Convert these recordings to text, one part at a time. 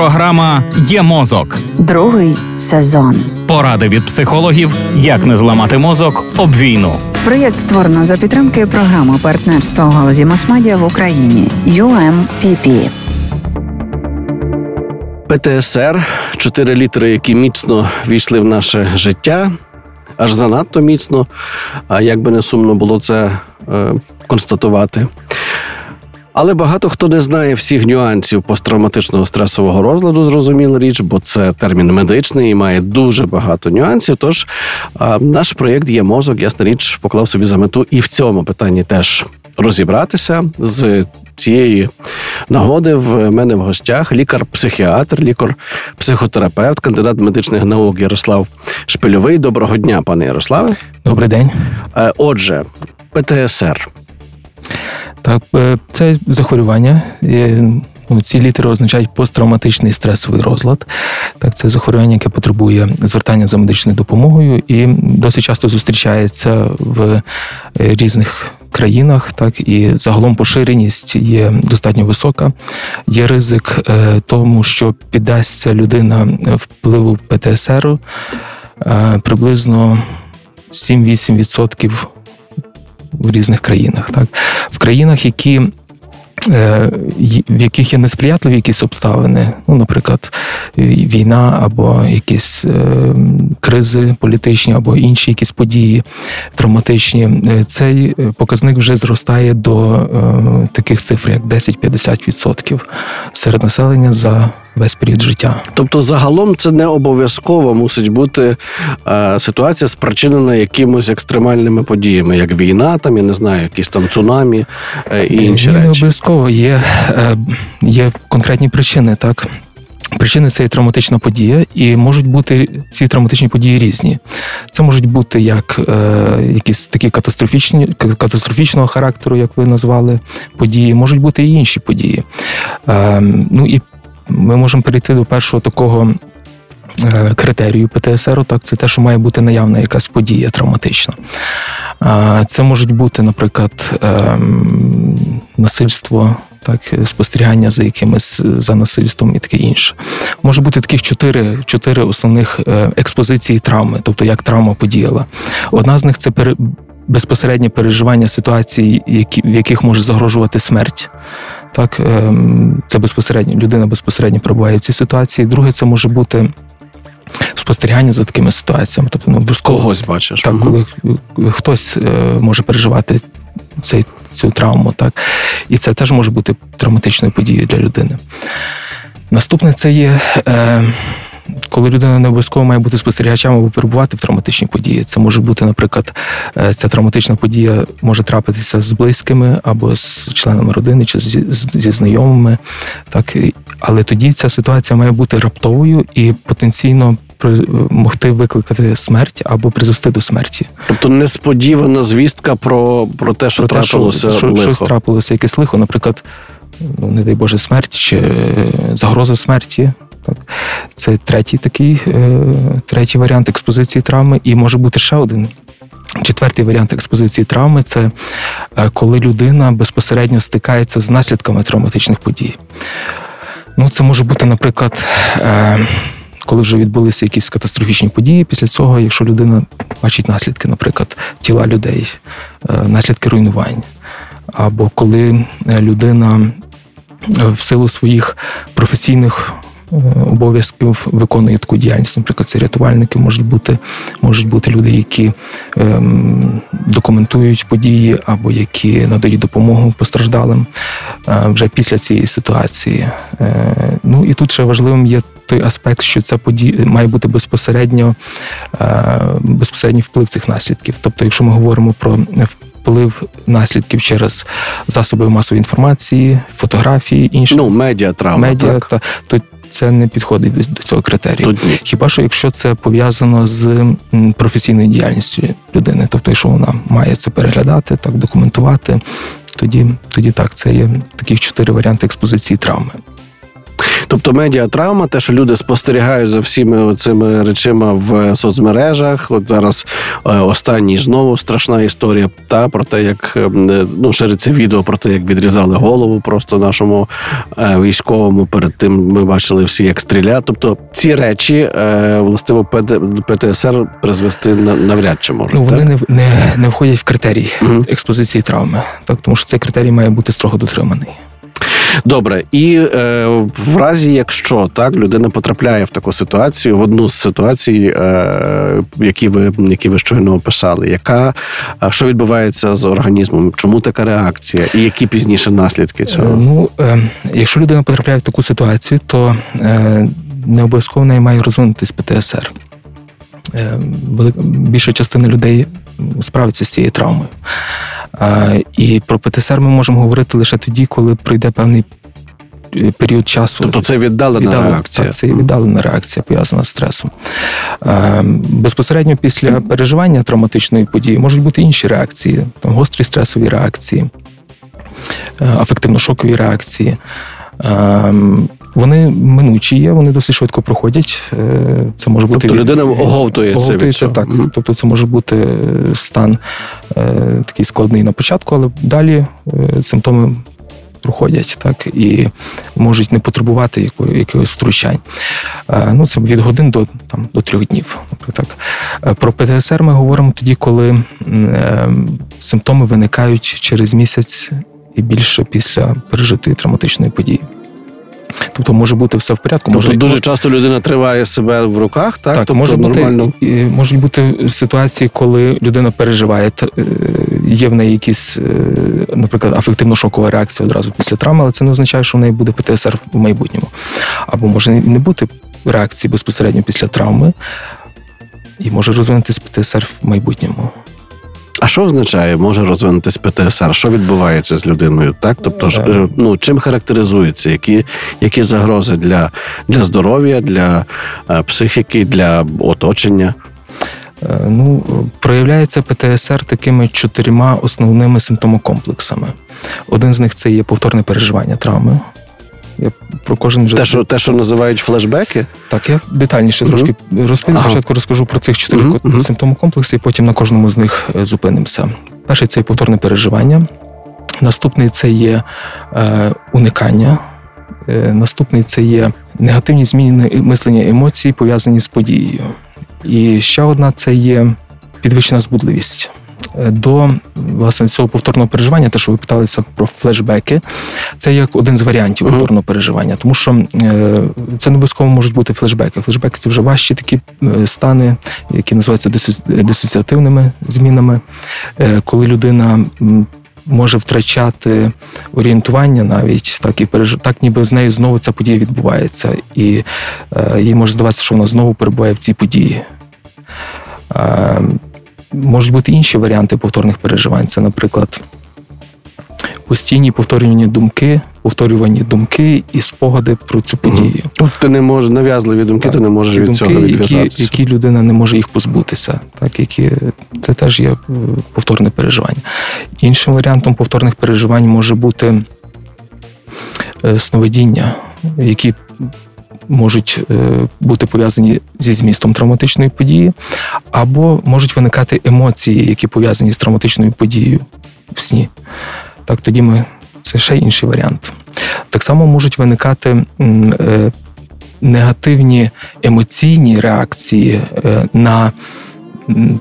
Програма Є мозок. Другий сезон. Поради від психологів, як не зламати мозок об війну. Проєкт створено за підтримки програми партнерства у галузі масмедіа в Україні UMPP. ПТСР чотири літери, які міцно війшли в наше життя, аж занадто міцно. А як би не сумно було це е, констатувати. Але багато хто не знає всіх нюансів посттравматичного стресового розладу, зрозуміла річ, бо це термін медичний і має дуже багато нюансів. Тож наш проєкт є мозок, ясна річ, поклав собі за мету і в цьому питанні теж розібратися з. Цієї нагоди в мене в гостях лікар-психіатр, лікар-психотерапевт, кандидат медичних наук Ярослав Шпильовий. Доброго дня, пане Ярославе. Добрий день. Е, Отже, ПТСР. Так, е, це захворювання. Е, ну, Ці літери означають посттравматичний стресовий розлад. Так, це захворювання, яке потребує звертання за медичною допомогою і досить часто зустрічається в е, різних країнах. Так і загалом поширеність є достатньо висока. Є ризик тому, що піддасться людина впливу ПТСР приблизно 7-8% в різних країнах. Так в країнах, які е, в яких є несприятливі якісь обставини, ну, наприклад, війна або якісь е, кризи політичні, або інші якісь події травматичні, е, цей показник вже зростає до таких цифр, як 10-50% серед населення за весь період життя. Тобто, загалом це не обов'язково мусить бути е, ситуація спричинена якимось екстремальними подіями, як війна, там я не знаю, якісь там цунамі е, і інші не речі. Не обов'язково є, е, є конкретні причини, так. Причини це є травматична подія, і можуть бути ці травматичні події різні. Це можуть бути як е, якісь такі катастрофічні катастрофічного характеру, як ви назвали події, можуть бути і інші події. Е, ну і ми можемо перейти до першого такого. Е, критерію ПТСР, так, це те, що має бути наявна якась подія травматична. Це можуть бути, наприклад, ем, насильство, так, спостерігання за якимось за насильством і таке інше. Може бути таких чотири чотири основних е, експозиції травми, тобто як травма подіяла. Одна з них це безпосереднє переживання ситуацій, в яких може загрожувати смерть. Так, ем, це безпосередньо людина безпосередньо перебуває в цій ситуації. Друге, це може бути. Спостерігання за такими ситуаціями, тобто ну, когось бачиш, так, коли хтось е, може переживати цей, цю травму, так і це теж може бути травматичною подією для людини. Наступне це є е, коли людина не обов'язково має бути спостерігачем або перебувати в травматичній події. Це може бути, наприклад, е, ця травматична подія може трапитися з близькими або з членами родини, чи зі, зі знайомими. Так, Але тоді ця ситуація має бути раптовою і потенційно. Могти викликати смерть або призвести до смерті, тобто несподівана звістка про про те, що про трапилося те, що, лихо. щось трапилося, якесь лихо, наприклад, ну не дай Боже, смерть чи загроза смерті. Це третій такий, е, третій варіант експозиції травми, і може бути ще один. Четвертий варіант експозиції травми це е, коли людина безпосередньо стикається з наслідками травматичних подій. Ну, Це може бути, наприклад, е, коли вже відбулися якісь катастрофічні події, після цього, якщо людина бачить наслідки, наприклад, тіла людей, наслідки руйнувань, або коли людина в силу своїх професійних обов'язків виконує таку діяльність. Наприклад, це рятувальники можуть бути, можуть бути люди, які ем, документують події або які надають допомогу постраждалим е, вже після цієї ситуації. Е, ну і тут ще важливим є. Той аспект, що це подія має бути безпосередньо е, безпосередній вплив цих наслідків. Тобто, якщо ми говоримо про вплив наслідків через засоби масової інформації, фотографії, інші ну медіа травма, медіа, так? та то це не підходить до, до цього критерію. Тут. Хіба що якщо це пов'язано з професійною діяльністю людини, тобто, якщо вона має це переглядати, так документувати, тоді, тоді так, це є таких чотири варіанти експозиції травми. Тобто медіатравма, те, що люди спостерігають за всіми цими речима в соцмережах. От зараз е, останній знову страшна історія та про те, як е, ну шириться відео про те, як відрізали голову просто нашому е, військовому. Перед тим ми бачили всі, як стрілять. Тобто ці речі е, властиво ПТ, ПТСР призвести на- навряд чи можуть. Ну, вони так? не, не, не входять в критерій експозиції травми, так, тому що цей критерій має бути строго дотриманий. Добре, і е, в разі, якщо так людина потрапляє в таку ситуацію, в одну з ситуацій, е, які ви які ви щойно описали, яка е, що відбувається з організмом, чому така реакція, і які пізніше наслідки Е, цього? Ну, е, якщо людина потрапляє в таку ситуацію, то е, не обов'язково в неї має розвинутись ПТСР. Е, більша частина людей справиться з цією травмою. І про ПТСР ми можемо говорити лише тоді, коли пройде певний е, період часу. Тобто це віддалена Віддалена- реакція. Так, це віддалена реакція пов'язана з стресом. Безпосередньо після переживання травматичної події можуть бути інші реакції, там, гострі стресові реакції, е, афективно-шокові реакції. Вони минучі є, вони досить швидко проходять. Е, Це може бути Тобто від- людина оговтується від оговтується, цього. так. Мгм. Тобто це може бути стан е, такий складний на початку, але далі е, симптоми проходять так і можуть не потребувати якої, якихось втручань. Ну, це від годин до, там, до трьох днів. Так. Про ПТСР ми говоримо тоді, коли симптоми виникають через місяць і більше після пережитої травматичної події. Тобто може бути все в порядку. Тобто може, дуже часто людина триває себе в руках, так, так, тобто може бути, можуть бути ситуації, коли людина переживає, е, є в неї якісь, е, наприклад, афективно-шокова реакція одразу після травми, але це не означає, що в неї буде ПТСР в майбутньому. Або може не бути реакції безпосередньо після травми, і може розвинутись ПТСР в майбутньому. А що означає може розвинутись ПТСР? Що відбувається з людиною? Так, тобто ж Е. ну чим характеризується, які, які загрози для, для здоров'я, для е, психіки, для оточення? Е, Ну, проявляється ПТСР такими чотирма основними симптомокомплексами. Один з них це є повторне переживання травми. Я про кожен вже Те, що те, що називають флешбеки, Так, я детальніше Мгм. трошки розповім. Ага. Спочатку розкажу про цих чотири Мгм, ко- мгм. симптомокомплекси, і потім на кожному з них е, зупинимося. Перший це є повторне переживання. Наступний це є е, уникання. Е, наступний це є негативні зміни мислення емоцій, пов'язані з подією. І ще одна це є підвищена збудливість. Е, До власне цього повторного переживання, те, що ви питалися про флешбеки, це як один з варіантів Мгм. повторного переживання, тому що е, це не обов'язково можуть бути флешбеки. Флешбеки це вже важчі такі е, стани, які називаються дисоціативними змінами, коли людина. Може втрачати орієнтування навіть так і переж... так, ніби з нею знову ця подія відбувається, і е, їй може здаватися, що вона знову перебуває в цій події. Е, можуть бути інші варіанти повторних переживань. Це, наприклад, постійні повторювані думки, повторювані думки і спогади про цю подію. Ти не можеш нав'язливі думки, ти не можеш від думки, цього які, відв'язатися. які людина не може їх позбутися, так які це теж є е, повторне переживання. Іншим варіантом повторних переживань може бути е, сновидіння, які можуть е, бути пов'язані зі змістом травматичної події, або можуть виникати емоції, які пов'язані з травматичною подією в сні. Так, тоді ми це ще інший варіант. Так само можуть виникати е, негативні емоційні реакції е, на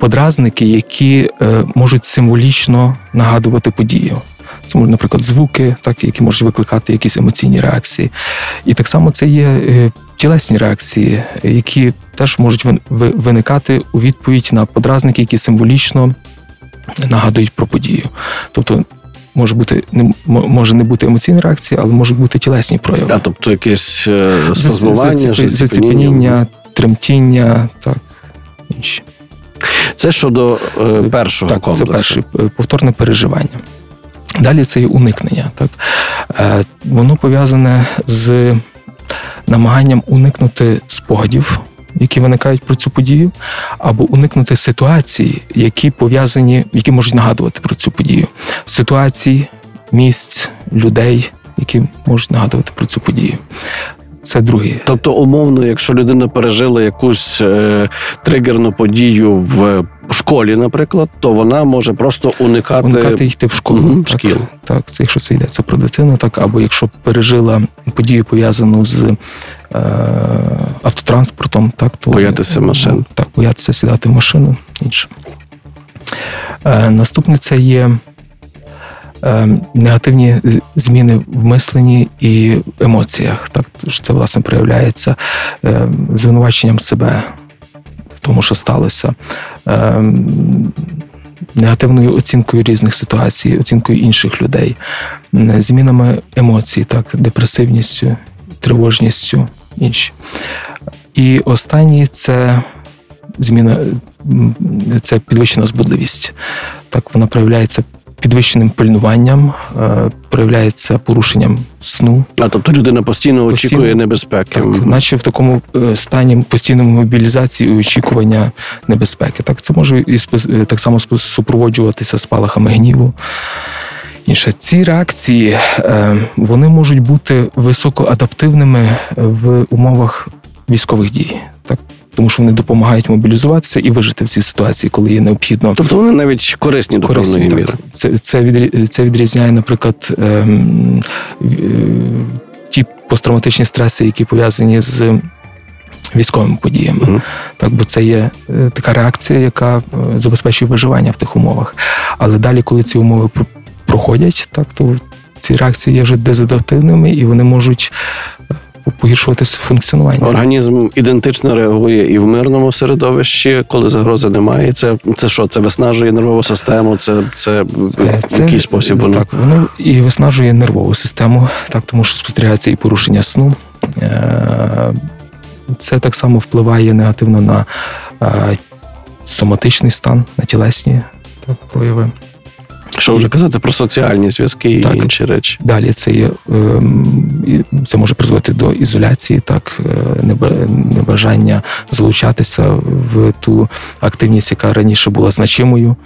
подразники, які можуть символічно нагадувати подію. Це можуть, наприклад, звуки, так, які можуть викликати якісь емоційні реакції. І так само це є тілесні реакції, які теж можуть виникати у відповідь на подразники, які символічно нагадують про подію. Тобто може бути не може не бути емоційна реакція, але можуть бути тілесні прояви. А тобто якесь е, заціпеніння. заціпеніння, тремтіння, так. Інші. Це щодо е, першого Так, комплексу. це перше е, повторне переживання. Далі це і уникнення. Так? Е, Воно пов'язане з намаганням уникнути спогадів, які виникають про цю подію, або уникнути ситуацій, які пов'язані, які можуть нагадувати про цю подію. Ситуацій, місць, людей, які можуть нагадувати про цю подію. Це другий. Тобто, умовно, якщо людина пережила якусь е, тригерну подію в школі, наприклад, то вона може просто уникати, Уникати йти в школу. Мгм, так, шкілу. так, це якщо це йдеться про дитину, так, або якщо пережила подію пов'язану з е, автотранспортом, так, то Боятися машин. Так, боятися сідати в машину. Інше. Е, наступне це є негативні зміни в мисленні і емоціях. Так, це власне проявляється е, звинуваченням себе в тому, що сталося. Е, Негативною оцінкою різних ситуацій, оцінкою інших людей, змінами емоцій, так, депресивністю, тривожністю, інші. І останній це зміна, це підвищена збудливість. Так, вона проявляється підвищеним пильнуванням, е, проявляється порушенням сну, А тобто людина постійно, Постійно. очікує небезпеки. так, наче в такому е, стані постійної мобілізації і очікування небезпеки. Так, це може і е, так само супроводжуватися спалахами гніву. Інше, ці реакції вони можуть бути високоадаптивними в умовах військових дій, так тому що вони допомагають мобілізуватися і вижити в цій ситуації, коли є необхідно Тобто вони навіть корисні до певної міри. Це, це, це відрізняє, наприклад, ем, е, ті посттравматичні стреси, які пов'язані з військовими подіями. Мгм. Так, бо це є е, така реакція, яка е, забезпечує виживання в тих умовах. Але далі, коли ці умови проходять, так то ці реакції є вже дезадаптивними і вони можуть е, погіршуватися функціонування. Організм ідентично реагує і в мирному середовищі, коли загрози немає. Це, це що? Це виснажує нервову систему? Це, це, Е, в який спосіб воно? Так, воно і виснажує нервову систему, так, тому що спостерігається і порушення сну. Е, Це так само впливає негативно на е, соматичний стан, на тілесні прояви. Що вже казати про соціальні зв'язки Так. і інші речі. Далі це є ем, це може призводити до ізоляції, так е, небажання залучатися в ту активність, яка раніше була значимою.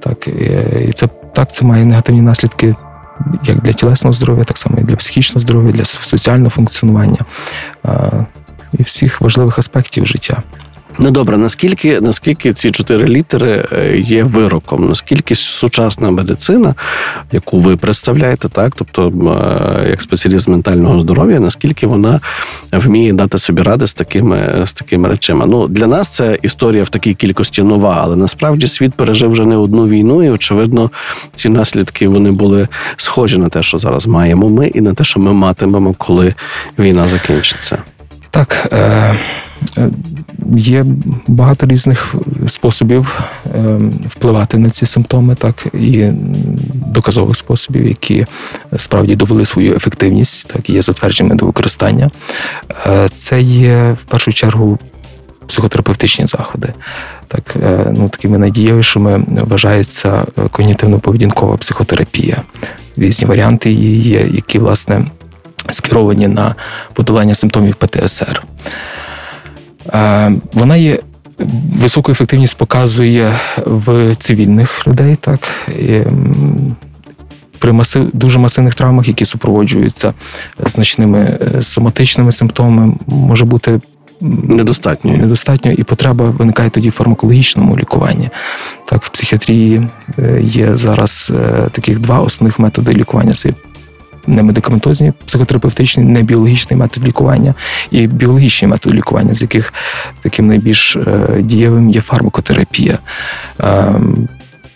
Так е, і це так це має негативні наслідки. Як для тілесного здоров'я, так само і для психічного здоров'я, для соціального функціонування і всіх важливих аспектів життя. Ну добре, наскільки, наскільки ці чотири літери е, є вироком? Наскільки сучасна медицина, яку ви представляєте, так, тобто е, як спеціаліст ментального здоров'я, наскільки вона вміє дати собі ради з такими, з такими речами? Ну для нас це історія в такій кількості нова, але насправді світ пережив вже не одну війну, і очевидно, ці наслідки вони були схожі на те, що зараз маємо ми, і на те, що ми матимемо, коли війна закінчиться. Так, е, є багато різних способів е, впливати на ці симптоми, так, і доказових способів, які справді довели свою ефективність, так, і є затвердженими до використання. Е, Це є в першу чергу психотерапевтичні заходи. Так, е, ну, такими надієвішими вважається когнітивно-поведінкова психотерапія. Різні варіанти її є, які, власне, скеровані на подолання симптомів ПТСР. Вона є високу ефективність показує в цивільних людей, так. І, при масив, дуже масивних травмах, які супроводжуються значними е, соматичними симптомами, може бути Недостатньо. недостатньо, і потреба виникає тоді в фармакологічному лікуванні. Так, в психіатрії е, є зараз е, таких два основних методи лікування: це немедикаментозні, психотерапевтичний, небіологічний метод лікування і біологічний метод лікування, з яких таким найбільш е, дієвим є фармакотерапія. Ем,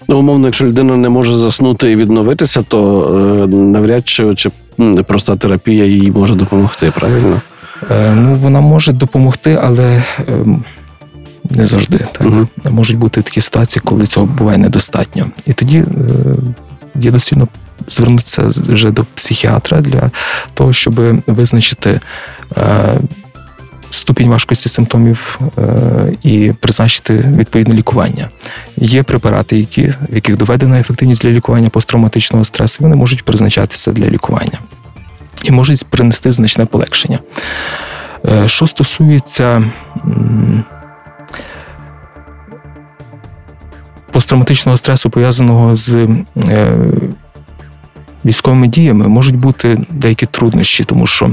Ну, умовно, якщо людина не може заснути і відновитися, то е, навряд чи, чи проста терапія їй може допомогти, правильно? Е, Ну, вона може допомогти, але ем, не завжди. Так? Мгм. Можуть бути такі ситуації, коли цього буває недостатньо. І тоді е, є доцільно звернутися вже до психіатра для того, щоб визначити е, ступінь важкості симптомів е, і призначити відповідне лікування. Є препарати, які, в яких доведена ефективність для лікування посттравматичного стресу, вони можуть призначатися для лікування і можуть принести значне полегшення. Е, Що стосується посттравматичного стресу, пов'язаного з військовими діями можуть бути деякі труднощі, тому що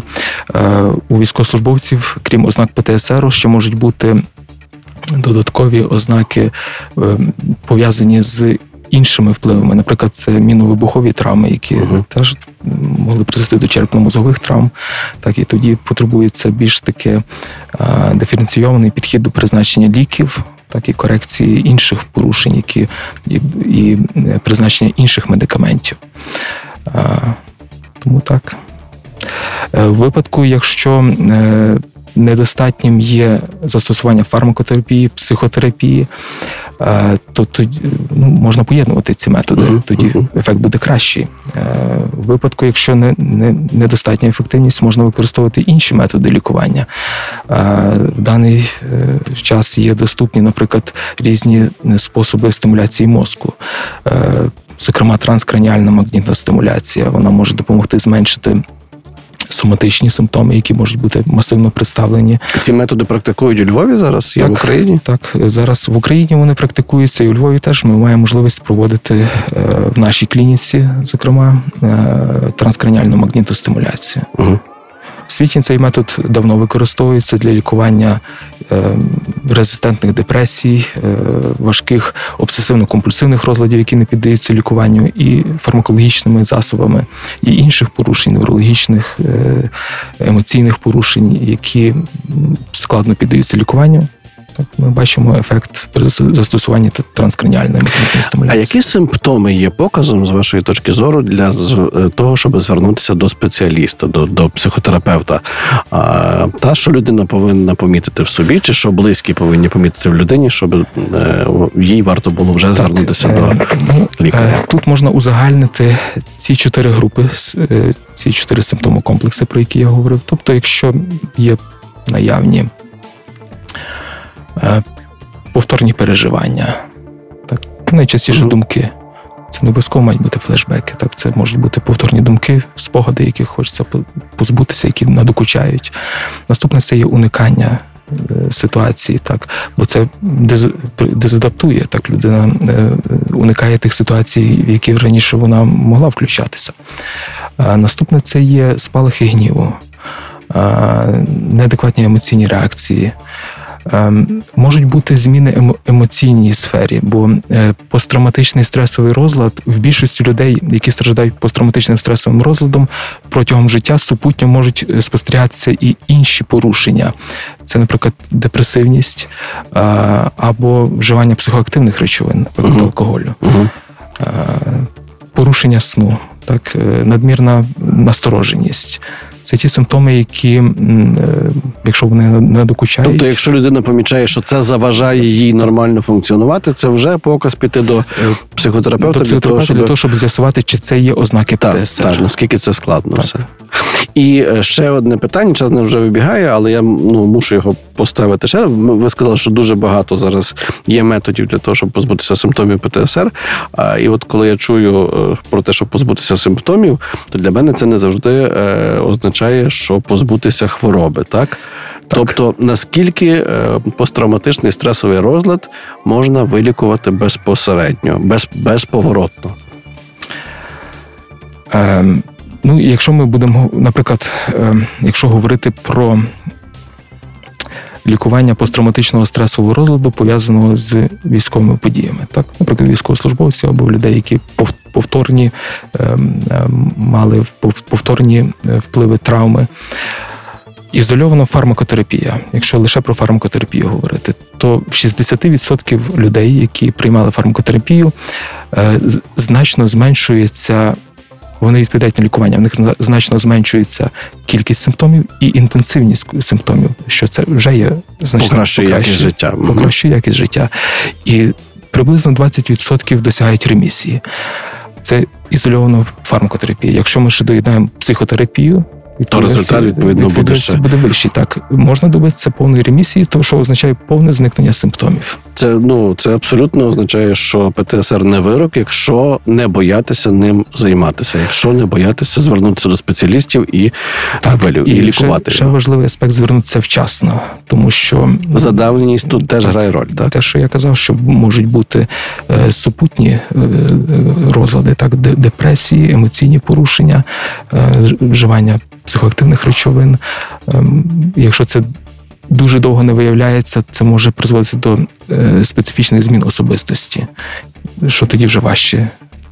е, у військовослужбовців, крім ознак ПТСР, ще можуть бути додаткові ознаки, е, пов'язані з іншими впливами. Наприклад, це міновибухові травми, які Мгм. теж могли призвести до черепно-мозових травм. Так і тоді потребується більш таке е, диференційований підхід до призначення ліків. Так і корекції інших порушень, які і, і призначення інших медикаментів. Тому так. Е, В випадку, якщо е, недостатнім є застосування фармакотерапії, психотерапії, е, то тоді ну, можна поєднувати ці методи, Мгм, тоді ефект буде кращий. В випадку, якщо не, не, недостатня ефективність, можна використовувати інші методи лікування. В даний час є доступні, наприклад, різні способи стимуляції мозку. Зокрема, транскраніальна магнітна стимуляція вона може допомогти зменшити соматичні симптоми, які можуть бути масивно представлені. Ці методи практикують у Львові зараз, Як в Україні. Так, зараз в Україні вони практикуються, і у Львові теж ми маємо можливість проводити е, в нашій клініці, зокрема, е, транскраніальну магнітостимуляцію. Угу. В світі цей метод давно використовується для лікування е, резистентних депресій, е, важких обсесивно-компульсивних розладів, які не піддаються лікуванню, і фармакологічними засобами, і інших порушень, неврологічних, е, емоційних порушень, які складно піддаються лікуванню. Так, ми бачимо ефект при зас- застосуванні т- транскраніальної магнітної А стимуляції. які симптоми є показом з вашої точки зору для е, того, щоб звернутися до спеціаліста, до, до психотерапевта? А, та що людина повинна помітити в собі, чи що близькі повинні помітити в людині, щоб е, їй варто було вже звернутися Так, до е, ну, лікаря? Тут можна узагальнити ці чотири групи, ці чотири симптомокомплекси, про які я говорив. Тобто, якщо є наявні повторні переживання, так, найчастіше Мгм. думки. Це не обов'язково мають бути флешбеки. Так, це можуть бути повторні думки, спогади, яких хочеться позбутися, які надокучають. Наступне це є уникання е, ситуації, так, бо це дез, дезадаптує. Так, людина е, уникає тих ситуацій, в які раніше вона могла включатися. А наступне це є спалахи гніву, неадекватні емоційні реакції. Ем, Можуть бути зміни емо- емоційній сфері, бо е, посттравматичний стресовий розлад в більшості людей, які страждають посттравматичним стресовим розладом, протягом життя супутньо можуть е, спостерігатися і інші порушення. Це, наприклад, депресивність е, або вживання психоактивних речовин, наприклад, Мгм. алкоголю, порушення сну, так, надмірна настороженість. Це ті симптоми, які, е, якщо вони не докучають, Тобто, якщо людина помічає, що це заважає їй нормально функціонувати, це вже показ піти до психотерапевта до для того, щоб для того, щоб з'ясувати, чи це є ознаки Так, так, наскільки це складно Так. все. І е, ще одне питання, час не вже вибігає, але я ну, мушу його поставити ще. Ви сказали, що дуже багато зараз є методів для того, щоб позбутися симптомів ПТСР. А, і от коли я чую е, про те, щоб позбутися симптомів, то для мене це не завжди е, означає, що позбутися хвороби, так? Тобто, наскільки е, посттравматичний стресовий розлад можна вилікувати безпосередньо, без, безповоротно? Ем, ну, якщо ми будемо, наприклад, ем, якщо говорити про лікування посттравматичного стресового розладу, пов'язаного з військовими подіями, так, наприклад, військовослужбовці або людей, які пов- повторні ем, ем, мали повторні е, впливи травми. Ізольована фармакотерапія. Якщо лише про фармакотерапію говорити, то в 60% людей, які приймали фармакотерапію, е, значно зменшується. Вони відповідають на лікування, в них значно зменшується кількість симптомів і інтенсивність симптомів, що це вже є значно Покращує якість життя. Покращує якість життя. І приблизно 20% досягають ремісії. Це ізольована фармакотерапія. Якщо ми ще доєднаємо психотерапію, То результат, відповідно, буде ще. буде вищий. Так можна добитися повної ремісії, то що означає повне зникнення симптомів. Це ну це абсолютно означає, що ПТСР не вирок, якщо не боятися ним займатися, якщо не боятися звернутися до спеціалістів і, вилю- і, лікувати. Ще, ще важливий аспект звернутися вчасно, тому що Задавленість тут теж грає роль. Так? те, що я казав, що можуть бути е, супутні е, е, розлади, так, депресії, емоційні порушення, е, вживання психоактивних речовин. Ем, Якщо це дуже довго не виявляється, це може призводити до е, специфічних змін особистості, що тоді вже важче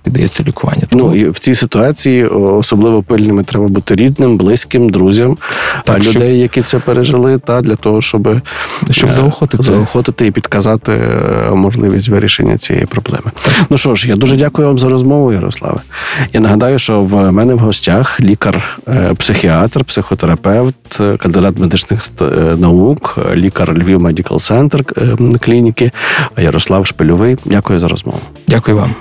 піддається лікуванню. Ну і в цій ситуації особливо пильними треба бути рідним, близьким, друзям, Так, а щоб- людей, які це пережили, та для того, щоб, Щоб е, заохотити. заохотити і підказати е, можливість вирішення цієї проблеми. Ну що ж, я дуже дякую вам за розмову, Ярославе. Я нагадаю, що в мене в гостях лікар-психіатр, психотерапевт, е, кандидат медичних е, наук, е, лікар Lviv Medical Center е, клініки Ярослав Шпильовий. Дякую за розмову. Дякую вам.